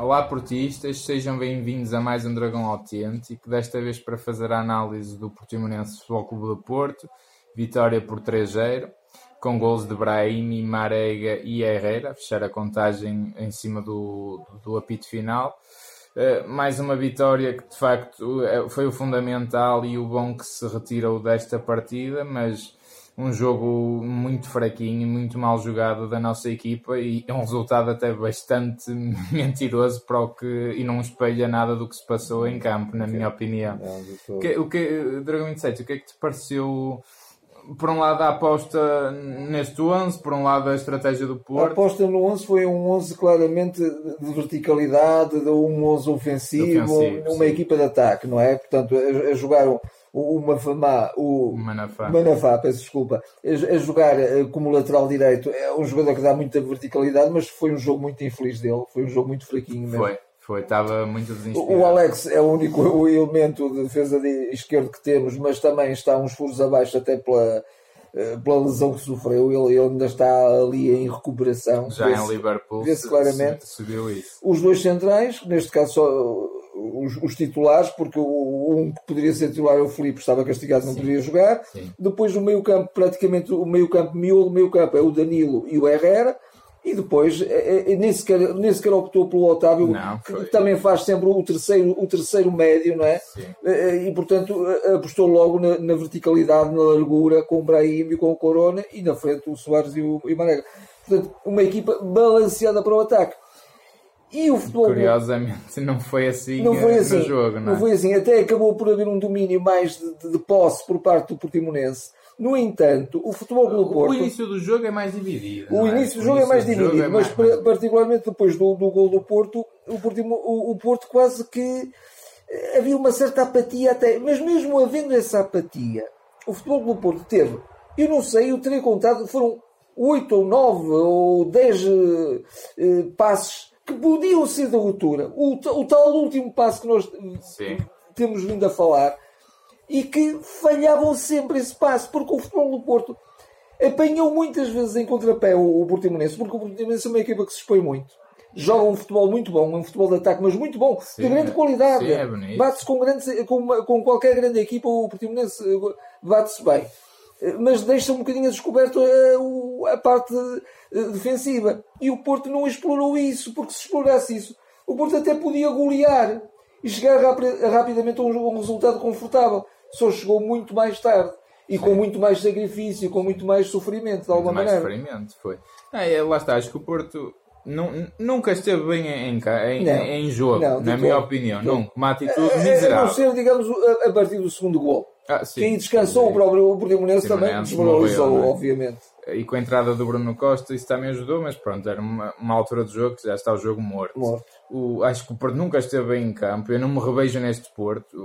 Olá portistas, sejam bem-vindos a mais um Dragão Autêntico, desta vez para fazer a análise do Portimonense Futebol Clube do Porto, vitória por 3-0, com gols de Brahimi, Marega e Herrera, fechar a contagem em cima do, do apito final. Uh, mais uma vitória que de facto é, foi o fundamental e o bom que se retirou desta partida, mas um jogo muito fraquinho, muito mal jogado da nossa equipa e é um resultado até bastante mentiroso para o que e não espelha nada do que se passou em campo, na minha opinião. Não, que, o que, Dragão 27, o que é que te pareceu? Por um lado, a aposta neste 11, por um lado, a estratégia do Porto. A aposta no 11 foi um 11 claramente de verticalidade, de um 11 ofensivo, ofensivo uma sim. equipa de ataque, não é? Portanto, a, a jogar o Mafamá, o Manafá. Manafá, peço desculpa, a, jogar eh, como lateral direito. É um jogador que dá muita verticalidade, mas foi um jogo muito infeliz dele, foi um jogo muito fraquinho mesmo. Foi, foi, estava muito desinspirado. O Alex é o único elemento de defesa de esquerdo que temos, mas também está uns furos abaixo até pela, eh, pela lesão que sofreu, ele, ele ainda está ali em recuperação. Já em Liverpool vê-se claramente. Subiu isso. Os dois centrais, neste caso só os, os, titulares, porque o, um que poderia ser titular é o Felipe, estava castigado, não Sim. poderia jogar. Sim. Depois o meio campo, praticamente o meio campo miolo, o meio campo é o Danilo e o Herrera. E depois é, é, nem, sequer, nem sequer optou pelo Otávio, não, que também faz sempre o terceiro, o terceiro médio, não é? E portanto apostou logo na, na, verticalidade, na largura, com o Brahim e com o Corona, e na frente o Soares e o, e o Marega. Portanto, uma equipa balanceada para o ataque. E o futebol. Curiosamente, não foi assim, não foi assim no jogo, não, é? não foi assim. Até acabou por haver um domínio mais de, de, de posse por parte do Portimonense. No entanto, o futebol do Porto. O início do jogo é mais dividido. O é? início do jogo é mais dividido, é mas particularmente depois do, do gol do Porto, o, Portimo, o, o Porto quase que eh, havia uma certa apatia até. Mas mesmo havendo essa apatia, o futebol do Porto teve, eu não sei, eu teria contado, foram 8 ou 9 ou 10 eh, eh, passes que podiam ser da ruptura. O, o tal último passo que nós Sim. temos vindo a falar e que falhavam sempre esse passo, porque o futebol do Porto apanhou muitas vezes em contrapé o, o Portimonense, porque o Portimonense é uma equipa que se expõe muito. Joga um futebol muito bom, um futebol de ataque, mas muito bom, sim, de grande qualidade. Sim, é bate-se com, com, com qualquer grande equipa, o Portimonense bate-se bem mas deixa um bocadinho a descoberto a, a parte defensiva. E o Porto não explorou isso, porque se explorasse isso, o Porto até podia golear e chegar rapidamente a um, resultado confortável. Só chegou muito mais tarde. E Sim. com muito mais sacrifício, com muito mais sofrimento, de alguma muito maneira. mais sofrimento, foi. Ah, é, lá está, acho que o Porto nunca esteve bem em, em, não, em jogo, não, na minha opinião. Não, uma atitude miserável. A não ser, digamos, a, a partir do segundo gol. Ah, sim. Quem descansou sim. o próprio Portimonense também desmoralizou, é? obviamente. E com a entrada do Bruno Costa isso também ajudou, mas pronto, era uma, uma altura do jogo que já está o jogo morto. morto. O, acho que o Porto nunca esteve bem em campo, eu não me revejo neste Porto.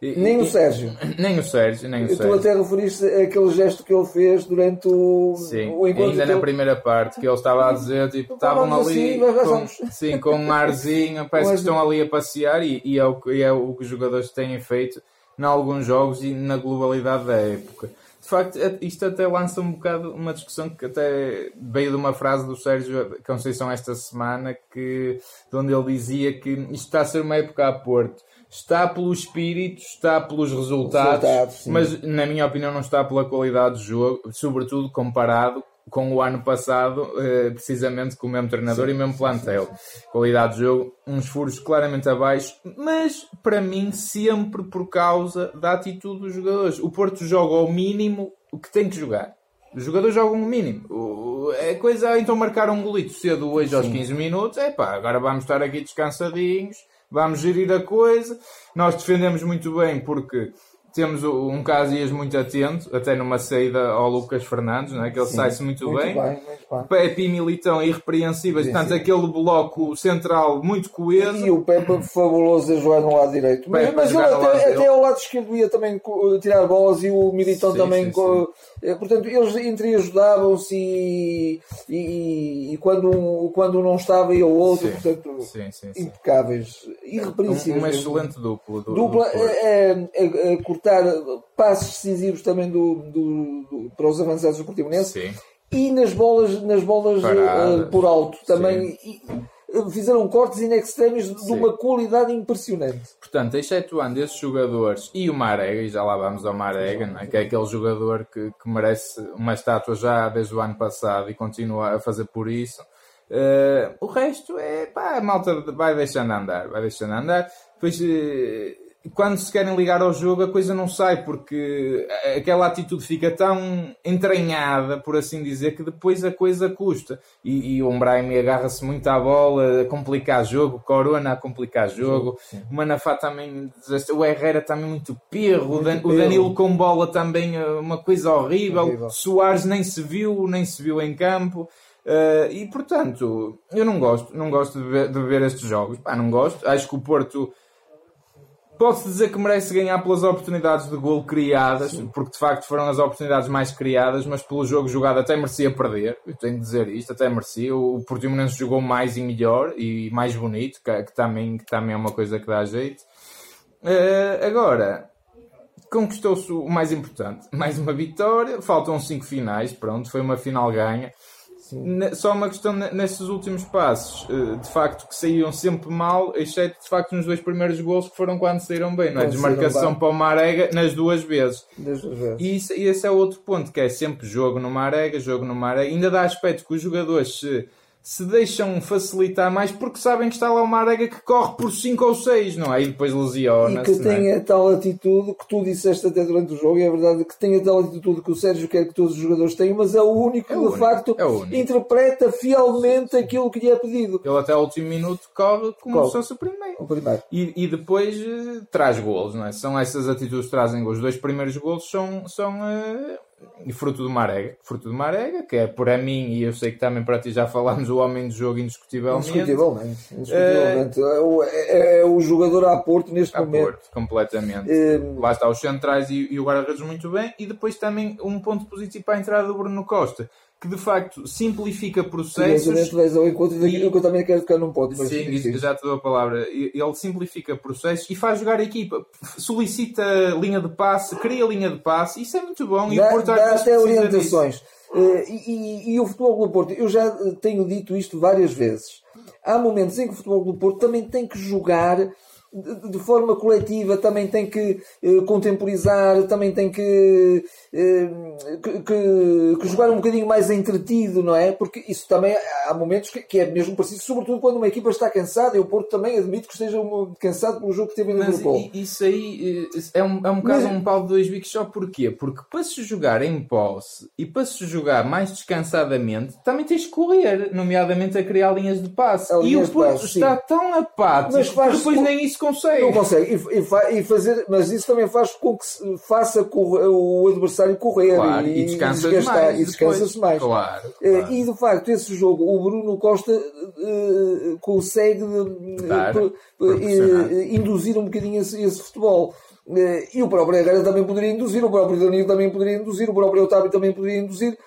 E, nem e, o Sérgio. Nem o Sérgio, nem o tu Sérgio. Tu até referiste aquele gesto que ele fez durante o, sim, o encontro. Ainda na ele... primeira parte, que ele estava a dizer, tipo, estavam ali assim, com, sim, com um arzinho, parece que estão ali a passear e, e, é o, e é o que os jogadores têm feito em alguns jogos e na globalidade da época. De facto, é, isto até lança um bocado uma discussão que até veio de uma frase do Sérgio Conceição esta semana, que, de onde ele dizia que isto está a ser uma época a Porto. Está pelo espírito, está pelos resultados, resultados mas na minha opinião não está pela qualidade do jogo, sobretudo comparado com o ano passado, eh, precisamente com o mesmo treinador sim, e mesmo plantel. Sim, sim. Qualidade de jogo, uns furos claramente abaixo, mas para mim sempre por causa da atitude dos jogadores. O Porto joga ao mínimo o que tem que jogar. Os jogadores jogam o mínimo. É coisa, então marcar um golito cedo hoje aos 15 minutos, é pá, agora vamos estar aqui descansadinhos, vamos gerir a coisa. Nós defendemos muito bem porque temos um Casias muito atento, até numa saída ao Lucas Fernandes, não é? que ele sai-se muito, muito, bem. bem Pepe e Militão irrepreensíveis, portanto, aquele bloco central muito coeso. E o Pepe fabuloso a jogar no lado direito. Pepe mas, mas ele até, até ao lado esquerdo ia também tirar bolas e o Militão sim, também. Sim, eh, Portanto, eles entre ajudavam-se e, e, e, quando, um, quando um não estava ia o outro, portanto, impecáveis, irrepreensíveis. Um, um excelente duplo. Do, dupla do é, é, é, é cortar passos decisivos também do, do, do, para os avançados do Portimonense e nas bolas, nas bolas uh, por alto também. E, fizeram cortes in extremis de Sim. uma qualidade impressionante. Portanto, excetuando esses jogadores e o Marega, e já lá vamos ao Marega, é? que é aquele jogador que, que, merece uma estátua já desde o ano passado e continua a fazer por isso. Uh, o resto é pá, a malta vai deixando andar, vai deixando andar. Pois uh, quando se querem ligar ao jogo a coisa não sai porque aquela atitude fica tão entranhada, por assim dizer, que depois a coisa custa. E, e o Umbrahim agarra-se muito à bola, a complicar jogo, Corona a complicar jogo, sim, sim. o Manafá também, o Herrera também muito perro, muito o Danilo com bola também eh, uma coisa horrível, horrível. Soares nem se viu, nem se viu em campo. Uh, e portanto, eu não gosto, não gosto de ver, de ver estes jogos. Pá, não gosto. Acho que o Porto Posso dizer que merece ganhar pelas oportunidades de gol criadas, Sim. porque de facto foram as oportunidades mais criadas, mas pelo jogo jogado até merecia perder. Eu tenho de dizer isto, até merecia. O Portimonense jogou mais e melhor e mais bonito, que, que, também, que também é uma coisa que dá jeito. Uh, agora, conquistou-se o mais importante, mais uma vitória. Faltam cinco finais, pronto, foi uma final ganha. Só uma questão nesses últimos passos, eh, de facto, que saíam sempre mal, exceto de facto nos dois primeiros gols que foram quando saíram bem, não é? Desmarcação para o Marega nas duas vezes. vezes. E, isso, esse é outro ponto, que é sempre jogo no Marega, jogo no Marega. Ainda dá aspecto que os jogadores se se deixam facilitar mais porque sabem que está lá uma arega que corre por 5 ou 6, não é? E depois lesiona. E que tem é? a tal atitude que tu disseste até durante o jogo, e é verdade que tem a tal atitude que o Sérgio quer que todos os jogadores tenham, mas é o único é que único. de facto é interpreta fielmente aquilo que lhe é pedido. Ele até o último minuto corre como se fosse o primeiro. O primeiro. E, e depois uh, traz golos, não é? São essas atitudes que trazem golos. Os dois primeiros golos são. são uh, fruto de Marega, fruto de Marega, que é para mim, e eu sei que também para ti já falámos, o homem do jogo indiscutivelmente. Indiscutivelmente, indiscutivelmente. É, é, é, o jogador a Porto neste a momento. Porto, completamente. É... Lá está os centrais e, e o guarda-redes muito bem, e depois também um ponto positivo para a entrada do Bruno Costa, que de facto simplifica processos. Vais ao encontro daquilo que eu também quero ficar num ponto. Sim, sim, já te dou a palavra. Ele simplifica processos e faz jogar a equipa. Solicita linha de passe, cria linha de passe, isso é muito bom. Dá, e o Porto dá até orientações. Uh, e, e, e, o Futebol do Porto, eu já tenho dito isto várias vezes. Há momentos em que o Futebol do Porto também tem que jogar de forma coletiva também tem que eh, contemporizar, também tem que, eh, que, que, que, jogar um bocadinho mais entretido, não é? Porque isso também há momentos que, que, é mesmo preciso, sobretudo quando uma equipa está cansada. Eu Porto também admito que esteja cansado pelo jogo que teve no Liverpool. Isso aí eh, é um, é um caso, Mas... um pau de dois bicos só porquê? Porque para se jogar em posse e para se jogar mais descansadamente, também tens que correr, nomeadamente a criar linhas de passe. e o Porto passe, está sim. tão apático Mas que depois nem isso consegue. Não consegue. E, e, e, fazer, mas isso também faz com que se faça o adversário correr claro, e, e descansa-se mais. E descansa-se mais. Claro, eh, claro. E de facto, esse jogo, o Bruno Costa uh, consegue uh, induzir um bocadinho esse, esse futebol. e o próprio Herrera também poderia induzir, o próprio Danilo também poderia induzir, o próprio Otávio também poderia induzir.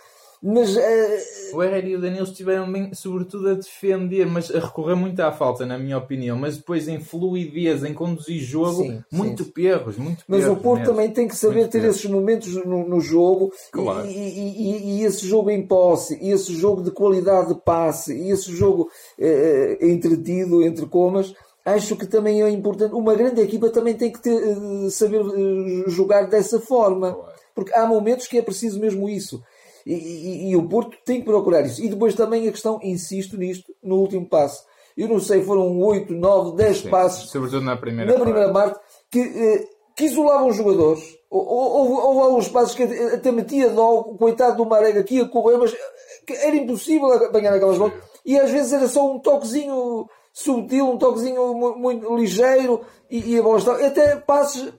Mas uh... o Herrera e o Danilo estiveram bem, sobretudo a defender, mas a recorrer muito à falta, na minha opinião. Mas depois em fluidez, em conduzir jogo, sim, muito sim, perros, muito Mas perros o Porto mesmo. também tem que saber muito ter perros. esses momentos no, no jogo claro. e, e, e, esse jogo em posse, e esse jogo de qualidade de passe, e esse jogo uh, entretido, entre comas. Acho que também é importante. Uma grande equipa também tem que ter, saber jogar dessa forma. Porque há momentos que é preciso mesmo isso. E, e, e, o Porto tem que procurar isso. E depois também a questão, insisto nisto, no último passo. Eu não sei, foram 8, 9, 10 Sim, passos. Sobretudo na primeira na primeira parte, que, eh, que isolavam os jogadores. Houve, houve alguns passos que até metia dó, o coitado do Marega que ia correr, mas era impossível apanhar aquelas bolas. E às vezes era só um toquezinho subtil, um toquezinho muito, muito ligeiro e, e a bola estava. Até passos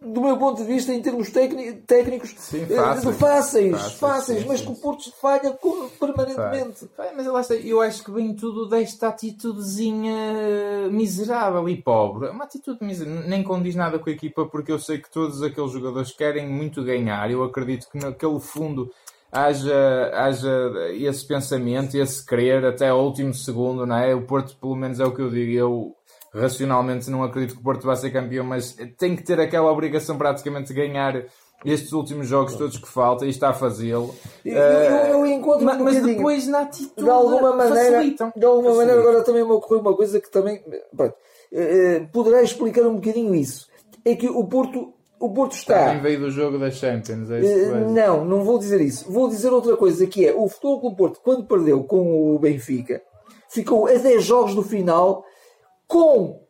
do meu ponto de vista, em termos técnicos, Sim, eh, fáceis, fáceis, fáceis, fáceis mas que o Porto falha permanentemente. Mas eu acho, eu acho que vem tudo desta atitudezinha miserável e pobre. Uma atitude miserável, nem condiz nada com a equipa, porque eu sei que todos aqueles jogadores querem muito ganhar. Eu acredito que naquele fundo haja, haja esse pensamento, esse querer até ao último segundo, não é? O Porto, pelo menos é o que eu digo, eu racionalmente não acredito que o Porto vá ser campeão, mas tem que ter aquela obrigação praticamente de ganhar estes últimos jogos todos que faltam e está a fazê-lo. Eu, eu, eu encontro mas, um mas depois na atitude de alguma maneira, facilitam. de alguma Facilitam. maneira agora também me ocorreu uma coisa que também pronto, eh, poderá explicar um bocadinho isso. É que o Porto o Porto está. Também veio do jogo da Champions. É isso Eh, vais- não, não vou dizer isso. Vou dizer outra coisa que é o Futebol Clube Porto quando perdeu com o Benfica ficou a 10 jogos do final com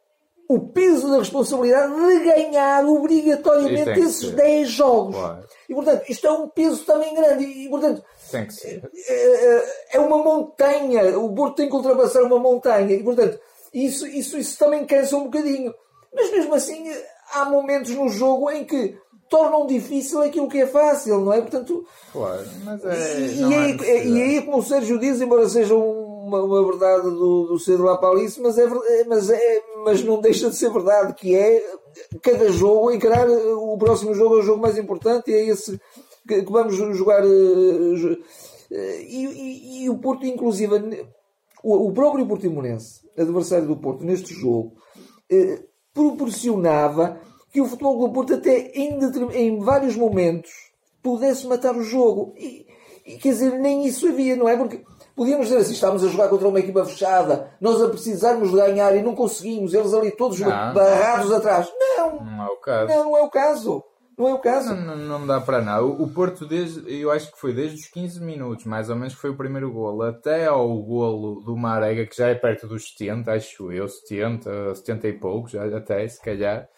o peso da responsabilidade de ganhar obrigatoriamente esses ser. 10 jogos. Claro. E portanto, isto é um peso também grande. E portanto, Tem que ser. é é uma montanha. O Porto tem que ultrapassar uma montanha. E, portanto, isso, isso, isso também cansa um bocadinho. Mas mesmo assim, há momentos no jogo em que tornam difícil aquilo que é fácil, não é? Portanto, Claro. Mas é. e, e aí, e aí, como o Sérgio diz, embora seja uma, uma verdade do, do Cedo lá para Alice, mas, é, é- mas, é, mas não deixa de ser verdade, que é cada jogo, encarar o próximo jogo é o jogo mais importante e é esse que, que vamos jogar. jo- eh, E, e- e o Porto, inclusive, o, o próprio Portimonense, adversário do Porto neste jogo, eh, proporcionava que o futebol do Porto até em, em vários momentos pudesse matar o jogo. E, e, quer dizer, nem isso havia, não é? Porque podíamos dizer assim, estávamos a jogar contra uma equipa fechada, nós a precisarmos ganhar e não conseguimos, eles ali todos Não. barrados atrás. Não, Não é o caso. não, não é o caso. Não é o caso. Não, não, dá para nada. O, Porto, desde, eu acho que foi desde os 15 minutos, mais ou menos, que foi o primeiro golo, até ao golo do Marega, que já é perto dos 70, acho eu, 70, 70 e poucos, já- até se calhar,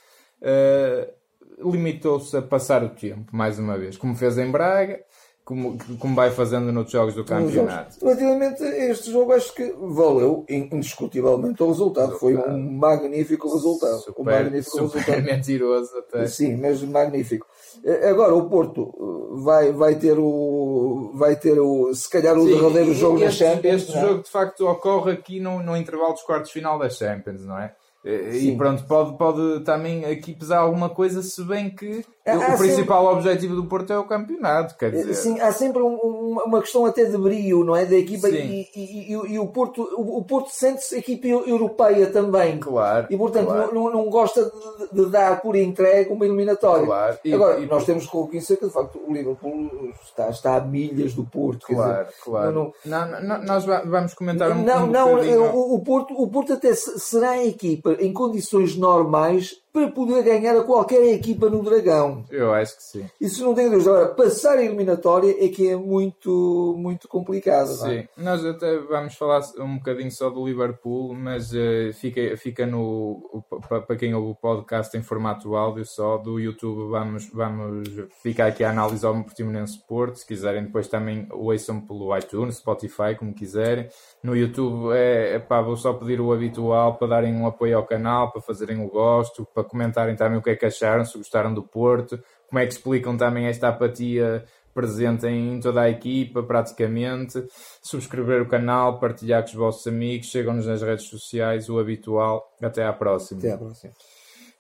eh, limitou-se a passar o tempo, mais uma vez, como fez em Braga, como, como vai fazendo noutros jogos do jogos. campeonato. Relativamente a este jogo, acho que valeu indiscutivelmente o resultado. Foi um magnífico resultado. um Super, magnífico super resultado. mentiroso até. Sim, mas magnífico. Eh, Agora o Porto eh, vai, vai ter o vai ter o se calhar o Sim, derradeiro e- jogo e da este, Champions. Este não é? jogo de facto ocorre aqui no, no intervalo dos quartos final da Champions, não é? E Sim. pronto, pode, pode também aqui pesar alguma coisa, se bem que Há- o, o principal objetivo do Porto é o campeonato, quer dizer. Eh, Sim, há sempre um- um- uma questão até de brio, não é? Da equipa e, e- e- e o Porto, o, o Porto sente-se equipa eu- europeia também. Claro, E portanto claro. não, não- gosta de, de dar por entregue uma eliminatória. Claro. Agora, nós temos que reconhecer que de facto o Liverpool está, está a milhas do Porto. Claro, dizer, claro. não- Não, não, nós va- vamos comentar um, Não, um não, bocadinho- o, o Porto, o Porto até se- será a equipa em condições normais para poder ganhar a qualquer equipa no Dragão. Eu acho que sim. Isso não tem dúvida. Agora, passar a eliminatória é que é muito, muito complicado. não é? Sim, nós até vamos falar um bocadinho só do Liverpool, mas eh, fica, fica no. Para quem ouve o podcast em formato áudio só, do YouTube, vamos, vamos ficar aqui a análise ao Portimonense Porto. Se quiserem, depois também ouçam pelo iTunes, Spotify, como quiserem. No YouTube, é, é pá, vou só pedir o habitual para darem um apoio ao canal, para fazerem o gosto, para comentarem também o que é que acharam, se gostaram do Porto, como é que explicam também esta apatia presente em toda a equipa, praticamente. Subscrever o canal, partilhar com os vossos amigos, chegam-nos nas redes sociais, o habitual. Até à próxima. Até à próxima.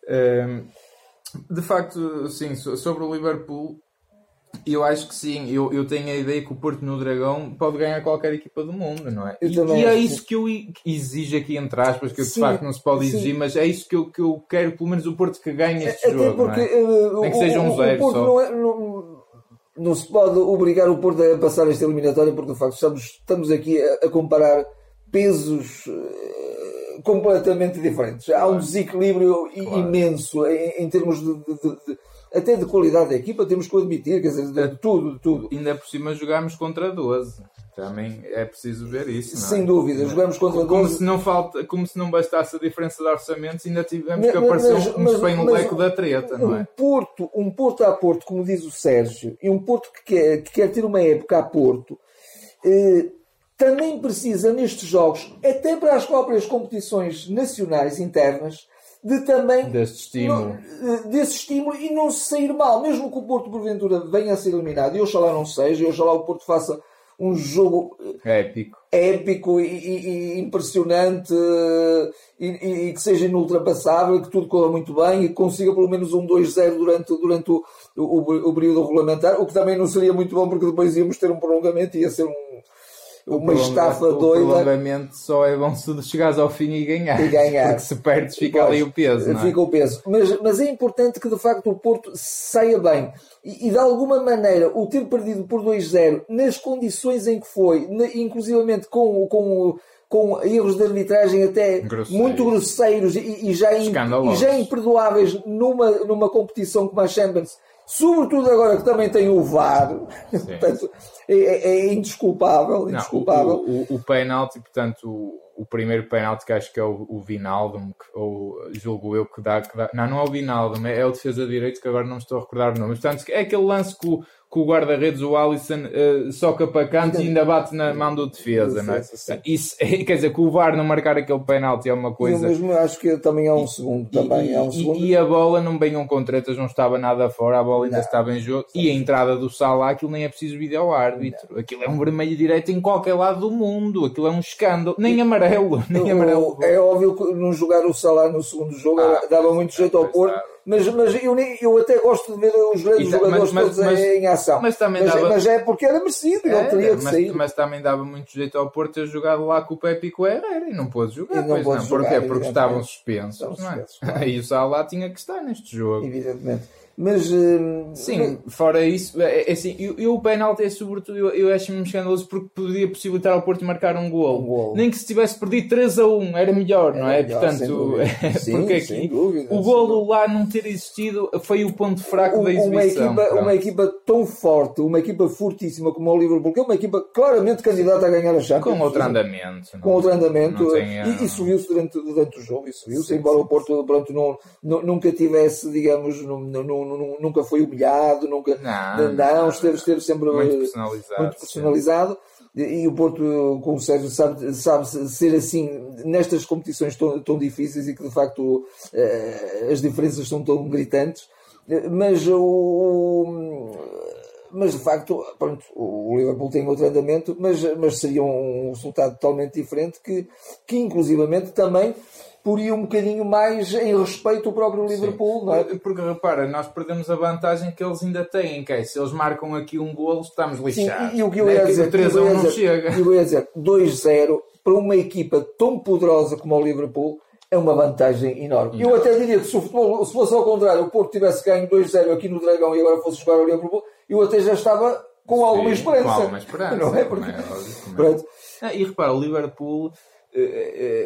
Hum, de facto, sim, so- sobre o Liverpool, eu acho que sim. Eu, eu tenho a ideia que o Porto no Dragão pode ganhar qualquer equipa do mundo, não é? Eu E, e é isso que eu exijo aqui, entre aspas, que de Sim, facto não se pode sim. exigir, mas é isso que eu, que eu quero, pelo menos o Porto que ganhe este Até jogo. porque não é? eh, Nem que seja um o- zero só. não, é, não, não se pode obrigar o Porto a passar esta eliminatória porque de facto estamos, estamos aqui a, a comparar pesos eh, completamente diferentes. Há um desequilíbrio Claro. imenso em, em termos de- de- de- até de qualidade da equipa, temos que admitir, quer dizer, de, de tudo, de tudo. Ainda por cima jogámos contra 12. Também é preciso ver isso, não é? Sem dúvida, jogamos contra Como 12. se, não falta, como se não bastasse a diferença de orçamentos, ainda tivemos Mas- que aparecer mas- um mas- espanholeco mas da treta, não um é? Porto, um Porto a Porto, como diz o Sérgio, e um Porto que quer, que quer ter uma época a Porto, eh, também precisa nestes jogos, até para as próprias competições nacionais internas, de também Deste estímulo. não- eh, desse estímulo e não se sair mal, mesmo que o Porto porventura venha a ser eliminado, e oxalá não seja, e oxalá o Porto faça um jogo eh, Épico. épico e, e- e impressionante eh, e, e- e que seja inultrapassável, que tudo corra muito bem e que consiga pelo menos um 2-0 durante, durante o, o, o período regulamentar, o que também não seria muito bom porque depois íamos ter um prolongamento e ia ser um. Uma estafa doida. O prolongamento só é bom se chegares ao fim e ganhar. E ganhar. Porque se perdes fica ali o peso. Fica é? o peso. Mas, mas é importante que de facto o Porto saia bem. E, e de alguma maneira o ter perdido por 2-0 nas condições em que foi, inclusivamente com, com com erros de arbitragem até muito grosseiros e, e já, in, e já imperdoáveis numa, numa competição como a Champions, sobretudo agora que também tem o VAR, portanto, é, é, é, indesculpável. indesculpável. Não, o, o, o penalti, portanto, o, o primeiro penalti que acho que é o, o Vinaldo, ou julgo eu que dá, que dá, Não, não é o Vinaldo, é o defesa direito que agora não estou a recordar o nome. Portanto, é aquele lance que o que o guarda-redes, o Alisson, uh, soca para canto e ainda bate na mão do defesa, não é? Isso, quer dizer, que o VAR não marcar aquele penalti é uma coisa. Eu mesmo acho que também há um segundo. E, também há um segundo. E, a bola não venham com tretas, não estava nada fora, a bola ainda não. estava em jogo. E a entrada do Salah, aquilo nem é preciso vídeo ao árbitro. Aquilo é um vermelho direito em qualquer lado do mundo. Aquilo é um escândalo. Nem amarelo. Nem amarelo. É óbvio que não jogar o Salah no segundo jogo ah, dava muito jeito ao Porto mas, mas eu, eu até gosto de ver os grandes Isso, jogadores mas, todos mas, em ação. Mas, também mas, dava... mas é porque era merecido, é, ele teria mas, sair. Mas também dava muito jeito ao Porto ter jogado lá com o Pepe e com o Herrera e não pôde jogar. E não pôde jogar, Porquê? Porque estavam suspensos. Não é? Aí o Salah tinha que estar neste jogo. Evidentemente. Mas hum, sim, mas... fora isso, é, é assim, eu, eu o penalti é sobretudo, eu, eu acho-me escandaloso porque podia possibilitar ao Porto marcar um gol. Um gol. Nem que se tivesse perdido 3 a 1 era melhor, era não é? Melhor, Portanto, sim, porque aqui dúvida, o golo lá não ter existido foi o ponto fraco da exibição. Uma equipa, uma equipa tão forte, uma equipa fortíssima como o Liverpool, que é uma equipa claramente candidata a ganhar a Champions. Com outro andamento. Com outro andamento. E, e subiu-se durante, durante o jogo, e subiu-se, embora o Porto pronto, não, não, nunca tivesse, digamos, não, não, nunca foi humilhado, nunca. Não, não esteve, esteve sempre muito personalizado. Muito personalizado. E, o Porto, como o Sérgio sabe, sabe ser assim nestas competições tão, tão difíceis e que de facto eh, as diferenças são tão gritantes. Mas o, mas de facto, pronto, o Liverpool tem outro andamento, mas, mas seria um resultado totalmente diferente que, que inclusivamente também poria um bocadinho mais em respeito ao próprio Liverpool, Sim. não é? Porque repara, nós perdemos a vantagem que eles ainda têm, que é se eles marcam aqui um golo, estamos lixados. Sim, e o que eu ia dizer, 3 a 1 não chega. Eu ia dizer, 2-0 para uma equipa tão poderosa como o Liverpool é uma vantagem enorme. Eu até diria que se o futebol, se fosse ao contrário, o Porto tivesse ganho 2-0 aqui no Dragão e agora fosse jogar o Liverpool, eu até já estava com alguma esperança. Com alguma esperança. Não é? Porque... Não é, Ah, e repara, o Liverpool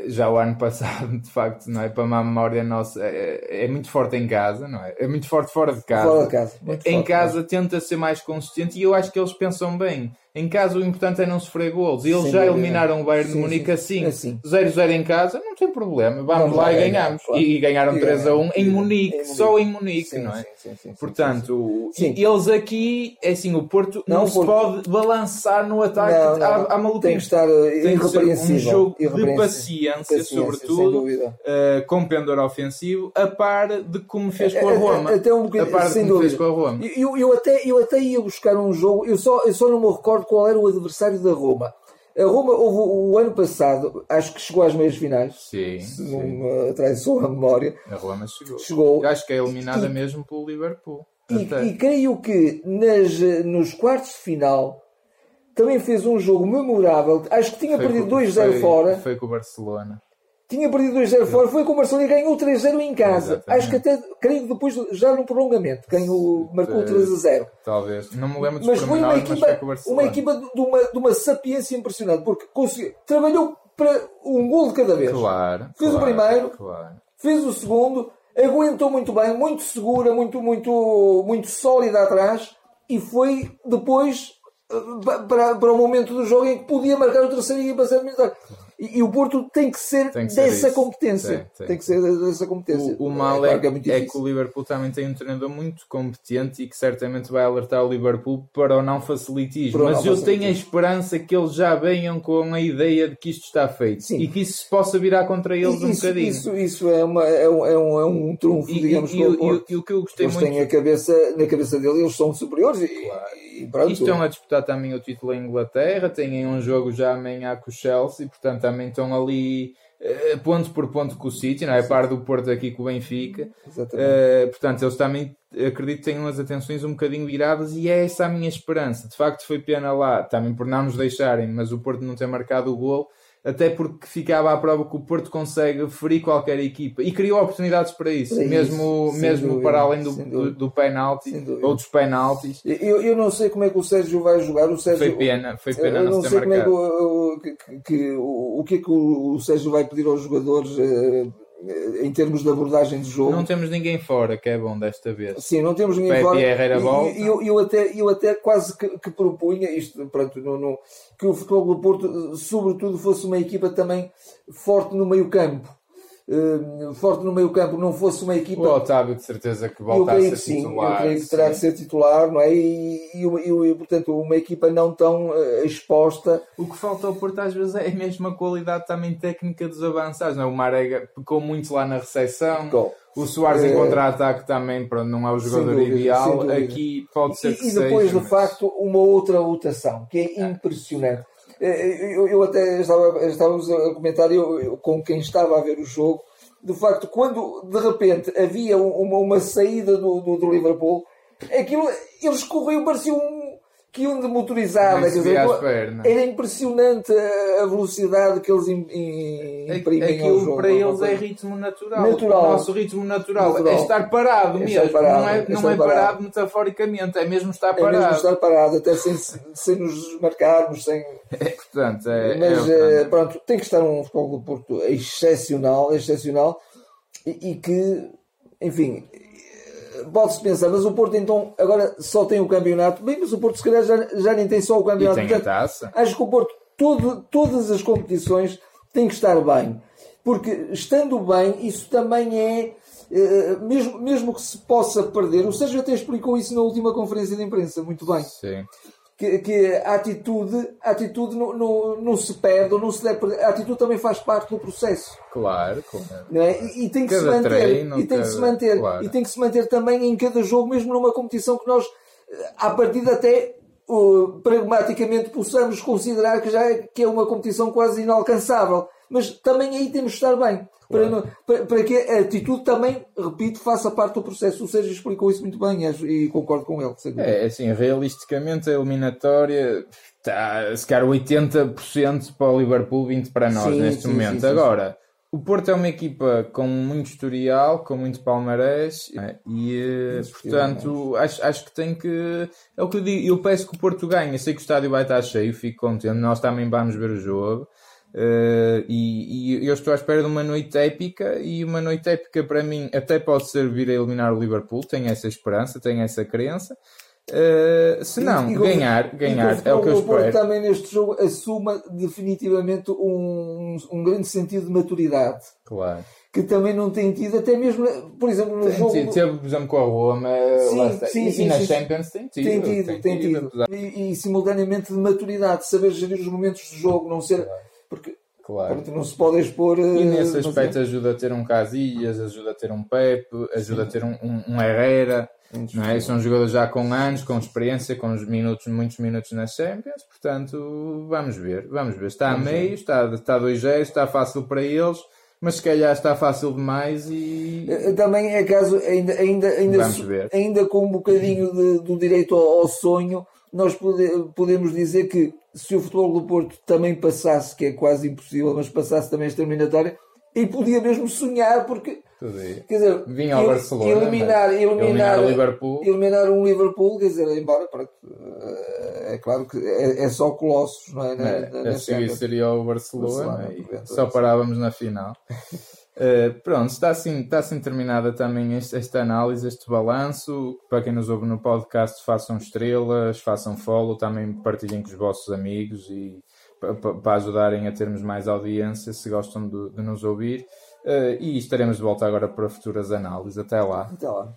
já o ano passado, de facto, não é? Para uma memória nossa, é, é, muito forte em casa, não é? É muito forte fora de casa. Fora de casa. Em casa tenta ser mais consistente e eu acho que eles pensam bem. Em casa o importante é não sofrer gols. E eles Sem já dúvida. eliminaram o Bayern de Munique assim. 0-0 assim. em casa, não tem problema. Vamos, Vamos lá e ganhamos. Claro. E, ganharam 3 a 1 em Munique, em só em Munique, sim, não é? Sim, sim, Portanto, eles aqui, é assim, o Porto não, não se Porto... pode balançar no ataque não, não, à, à Tem que estar uh, tem que ser um jogo de paciência, paciência sobretudo, uh, com pendor ofensivo, a par de como fez com a Roma. Até um bocadinho, a par de como fez com a Roma. Eu, eu, até, eu até ia buscar um jogo, eu só, eu só não me recordo recordo qual era o adversário da Roma. A Roma houve o ano passado, acho que chegou às meias finais. Sim. Se não me traiçou a memória. A Roma chegou. chegou. Acho que é eliminada e, mesmo pelo Liverpool. E, e, creio que nas, nos quartos de final também fez um jogo memorável. Acho que tinha foi perdido 2-0 fora. Foi com o Barcelona tinha perdido 2-0 fora, foi com o Barcelona e ganhou 3-0 em casa. Exatamente. Acho que até, creio que depois, já no prolongamento, ganhou, marcou 3-0. Talvez, não me lembro dos Mas foi uma equipa, uma equipa de uma, de uma sapiência impressionante, porque conseguiu, trabalhou para um gol de cada vez. Claro. Fez claro, o primeiro, claro. fez o segundo, aguentou muito bem, muito segura, muito, muito, muito sólida atrás e foi depois eh, para, para o momento do jogo em que podia marcar o terceiro e ser militar. E, e, o Porto tem que ser, tem que ser dessa isso. competência. Tem, tem. tem, que ser dessa competência. O, o mal é, é, que é, é que o Liverpool também tem um treinador muito competente e que certamente vai alertar o Liverpool para o não facilitismo. Mas não eu tenho a esperança que eles já venham com a ideia de que isto está feito Sim. e que isso possa virar contra eles isso, um bocadinho. Isso, isso é, uma, é, um, é, um, é um trunfo, e, digamos, e, e, e, o que eu gostei eles muito. Têm a cabeça, na cabeça dele, eles são superiores e, claro. E pronto. estão a disputar também o título em Inglaterra, têm um jogo já amanhã com o Chelsea, portanto também estão ali uh, ponto por ponto com o City, não é? A par do Porto aqui com o Benfica. Uh, portanto, eles também acredito que tenham as atenções um bocadinho viradas e é essa a minha esperança. De facto, foi pena lá, também por não nos deixarem, mas o Porto não ter marcado o gol até porque ficava à prova que o Porto consegue ferir qualquer equipa e criou oportunidades para isso, para mesmo, isso, mesmo dúvida, para além do, do, do penalti ou dos penaltis. Eu, eu não sei como é que o Sérgio vai jogar. O Sérgio, foi pena, foi pena eu não, sei como é que, que, que, o, o que é que o, o Sérgio vai pedir aos jogadores. Uh, em termos de abordagem de jogo. Não temos ninguém fora, que é bom desta vez. Sim, não temos ninguém Pepe fora. Herrera e, eu, eu, até, eu até quase que, que propunha isto, pronto, no, no, que o Futebol do Porto, sobretudo, fosse uma equipa também forte no meio campo. Uh, forte no meio campo não fosse uma equipa. O Otávio de certeza que volta a ser sim, titular. Eu creio que terá de ser titular, não é? E, e, e, portanto, uma equipa não tão uh, exposta. O que falta ao Porto às vezes é a mesma qualidade também técnica dos avançados, não é? O Marega pecou muito lá na recepção. O Soares em eh, contra-ataque também pronto, não é o jogador dúvida, ideal. Aqui pode ser e, que E depois, seja, de mas... facto, uma outra rotação que é impressionante. Eh, eu, eu até estava, estávamos a comentar eu, eu, com quem estava a ver o jogo, de facto, quando de repente havia uma, uma saída do, do, do Liverpool, aquilo, eles corriam, parecia um, que de motorizada. Quer dizer, era impressionante a velocidade que eles imprimem. Aquilo jogo, para eles é ritmo natural. natural. O nosso ritmo natural, natural. é estar parado é mesmo. Parado, não é, é não é parado. parado. metaforicamente, é mesmo estar parado. É mesmo estar parado, até sem, sem nos marcarmos. Sem... É, portanto, é, Mas é, pronto, tem que estar um futebol do Porto excepcional, excepcional e, e que, enfim, pode-se pensar, mas o Porto então agora só tem o campeonato. Bem, mas o Porto se calhar já, já nem tem só o campeonato. E tem a taça. Acho que o Porto, todo, todas as competições, tem que estar bem. Porque estando bem, isso também é. Uh, mesmo, mesmo que se possa perder, o Sérgio até explicou isso na última conferência de imprensa, muito bem. Sim que, que a atitude, a atitude não, não, não se perde ou não se deve perder. A atitude também faz parte do processo. Claro, claro. Não é? e, e tem que cada se manter. Treino, e tem cada... que se manter. Claro. E tem que se manter também em cada jogo, mesmo numa competição que nós, à partida, até uh, pragmaticamente possamos considerar que já é, que é uma competição quase inalcançável. Mas também aí temos de estar bem. Para, para, para, que a atitude também, repito, faça parte do processo. O Sérgio explicou isso muito bem e concordo com ele. É, assim, realisticamente a eliminatória está, se calhar 80% para o Liverpool, 20% para nós sim, neste sim, momento. Sim, Agora, o Porto é uma equipa com muito historial, com muito palmarés e, eh, portanto, acho, acho que tem que. É o que eu digo. Eu peço que o Porto ganhe. Eu sei que o estádio vai estar cheio, fico contente. Nós também vamos ver o jogo. Uh, e, e, eu estou à espera de uma noite épica e uma noite épica para mim até pode servir a eliminar o Liverpool, tenho essa esperança, tenho essa crença. Uh, se não, e, ganhar, ganhar é o que eu espero. também neste jogo assuma definitivamente um, um grande sentido de maturidade. Claro. Que também não tem tido, até mesmo, por exemplo, no tem jogo. Tido, teve, por exemplo, com a Roma, sim, sim, e, sim, e Champions tem tido. Tem tido, tem, tem tido. tido. E, e, simultaneamente de maturidade, saber gerir os momentos de jogo, não ser. Porque claro. não se pode expor. E nesse aspecto ajuda a ter um Casilhas, ajuda a ter um Pepe, ajuda Sim. a ter um, um, um Herrera. Não é? São jogadores já com anos, com experiência, com os minutos, muitos minutos nas Champions, portanto, vamos ver, vamos ver. Está vamos a meio, ver. está, está 2-0, está fácil para eles, mas se calhar está fácil demais e. Eh, também é caso, ainda, ainda, ainda, ainda com um bocadinho de, do direito ao, ao sonho, nós pode, podemos dizer que se o futebol do Porto também passasse, que é quase impossível, mas passasse também esta eliminatória, e podia mesmo sonhar, porque quer dizer, vinha ao Barcelona, eliminar, eliminar, eliminar, o Liverpool. eliminar um Liverpool, quer dizer, embora pronto, é claro que é, é só Colossos, não é? Na, é, na, na seria o Barcelona, Barcelona só parávamos na final. Uh, pronto, está assim, está assim terminada também esta, esta, análise, este balanço. Para quem nos ouve no podcast, façam estrelas, façam follow, também partilhem com os vossos amigos e para ajudarem a termos mais audiência se gostam de, de nos ouvir. Uh, e estaremos de volta agora para futuras análises. Até lá. Até lá.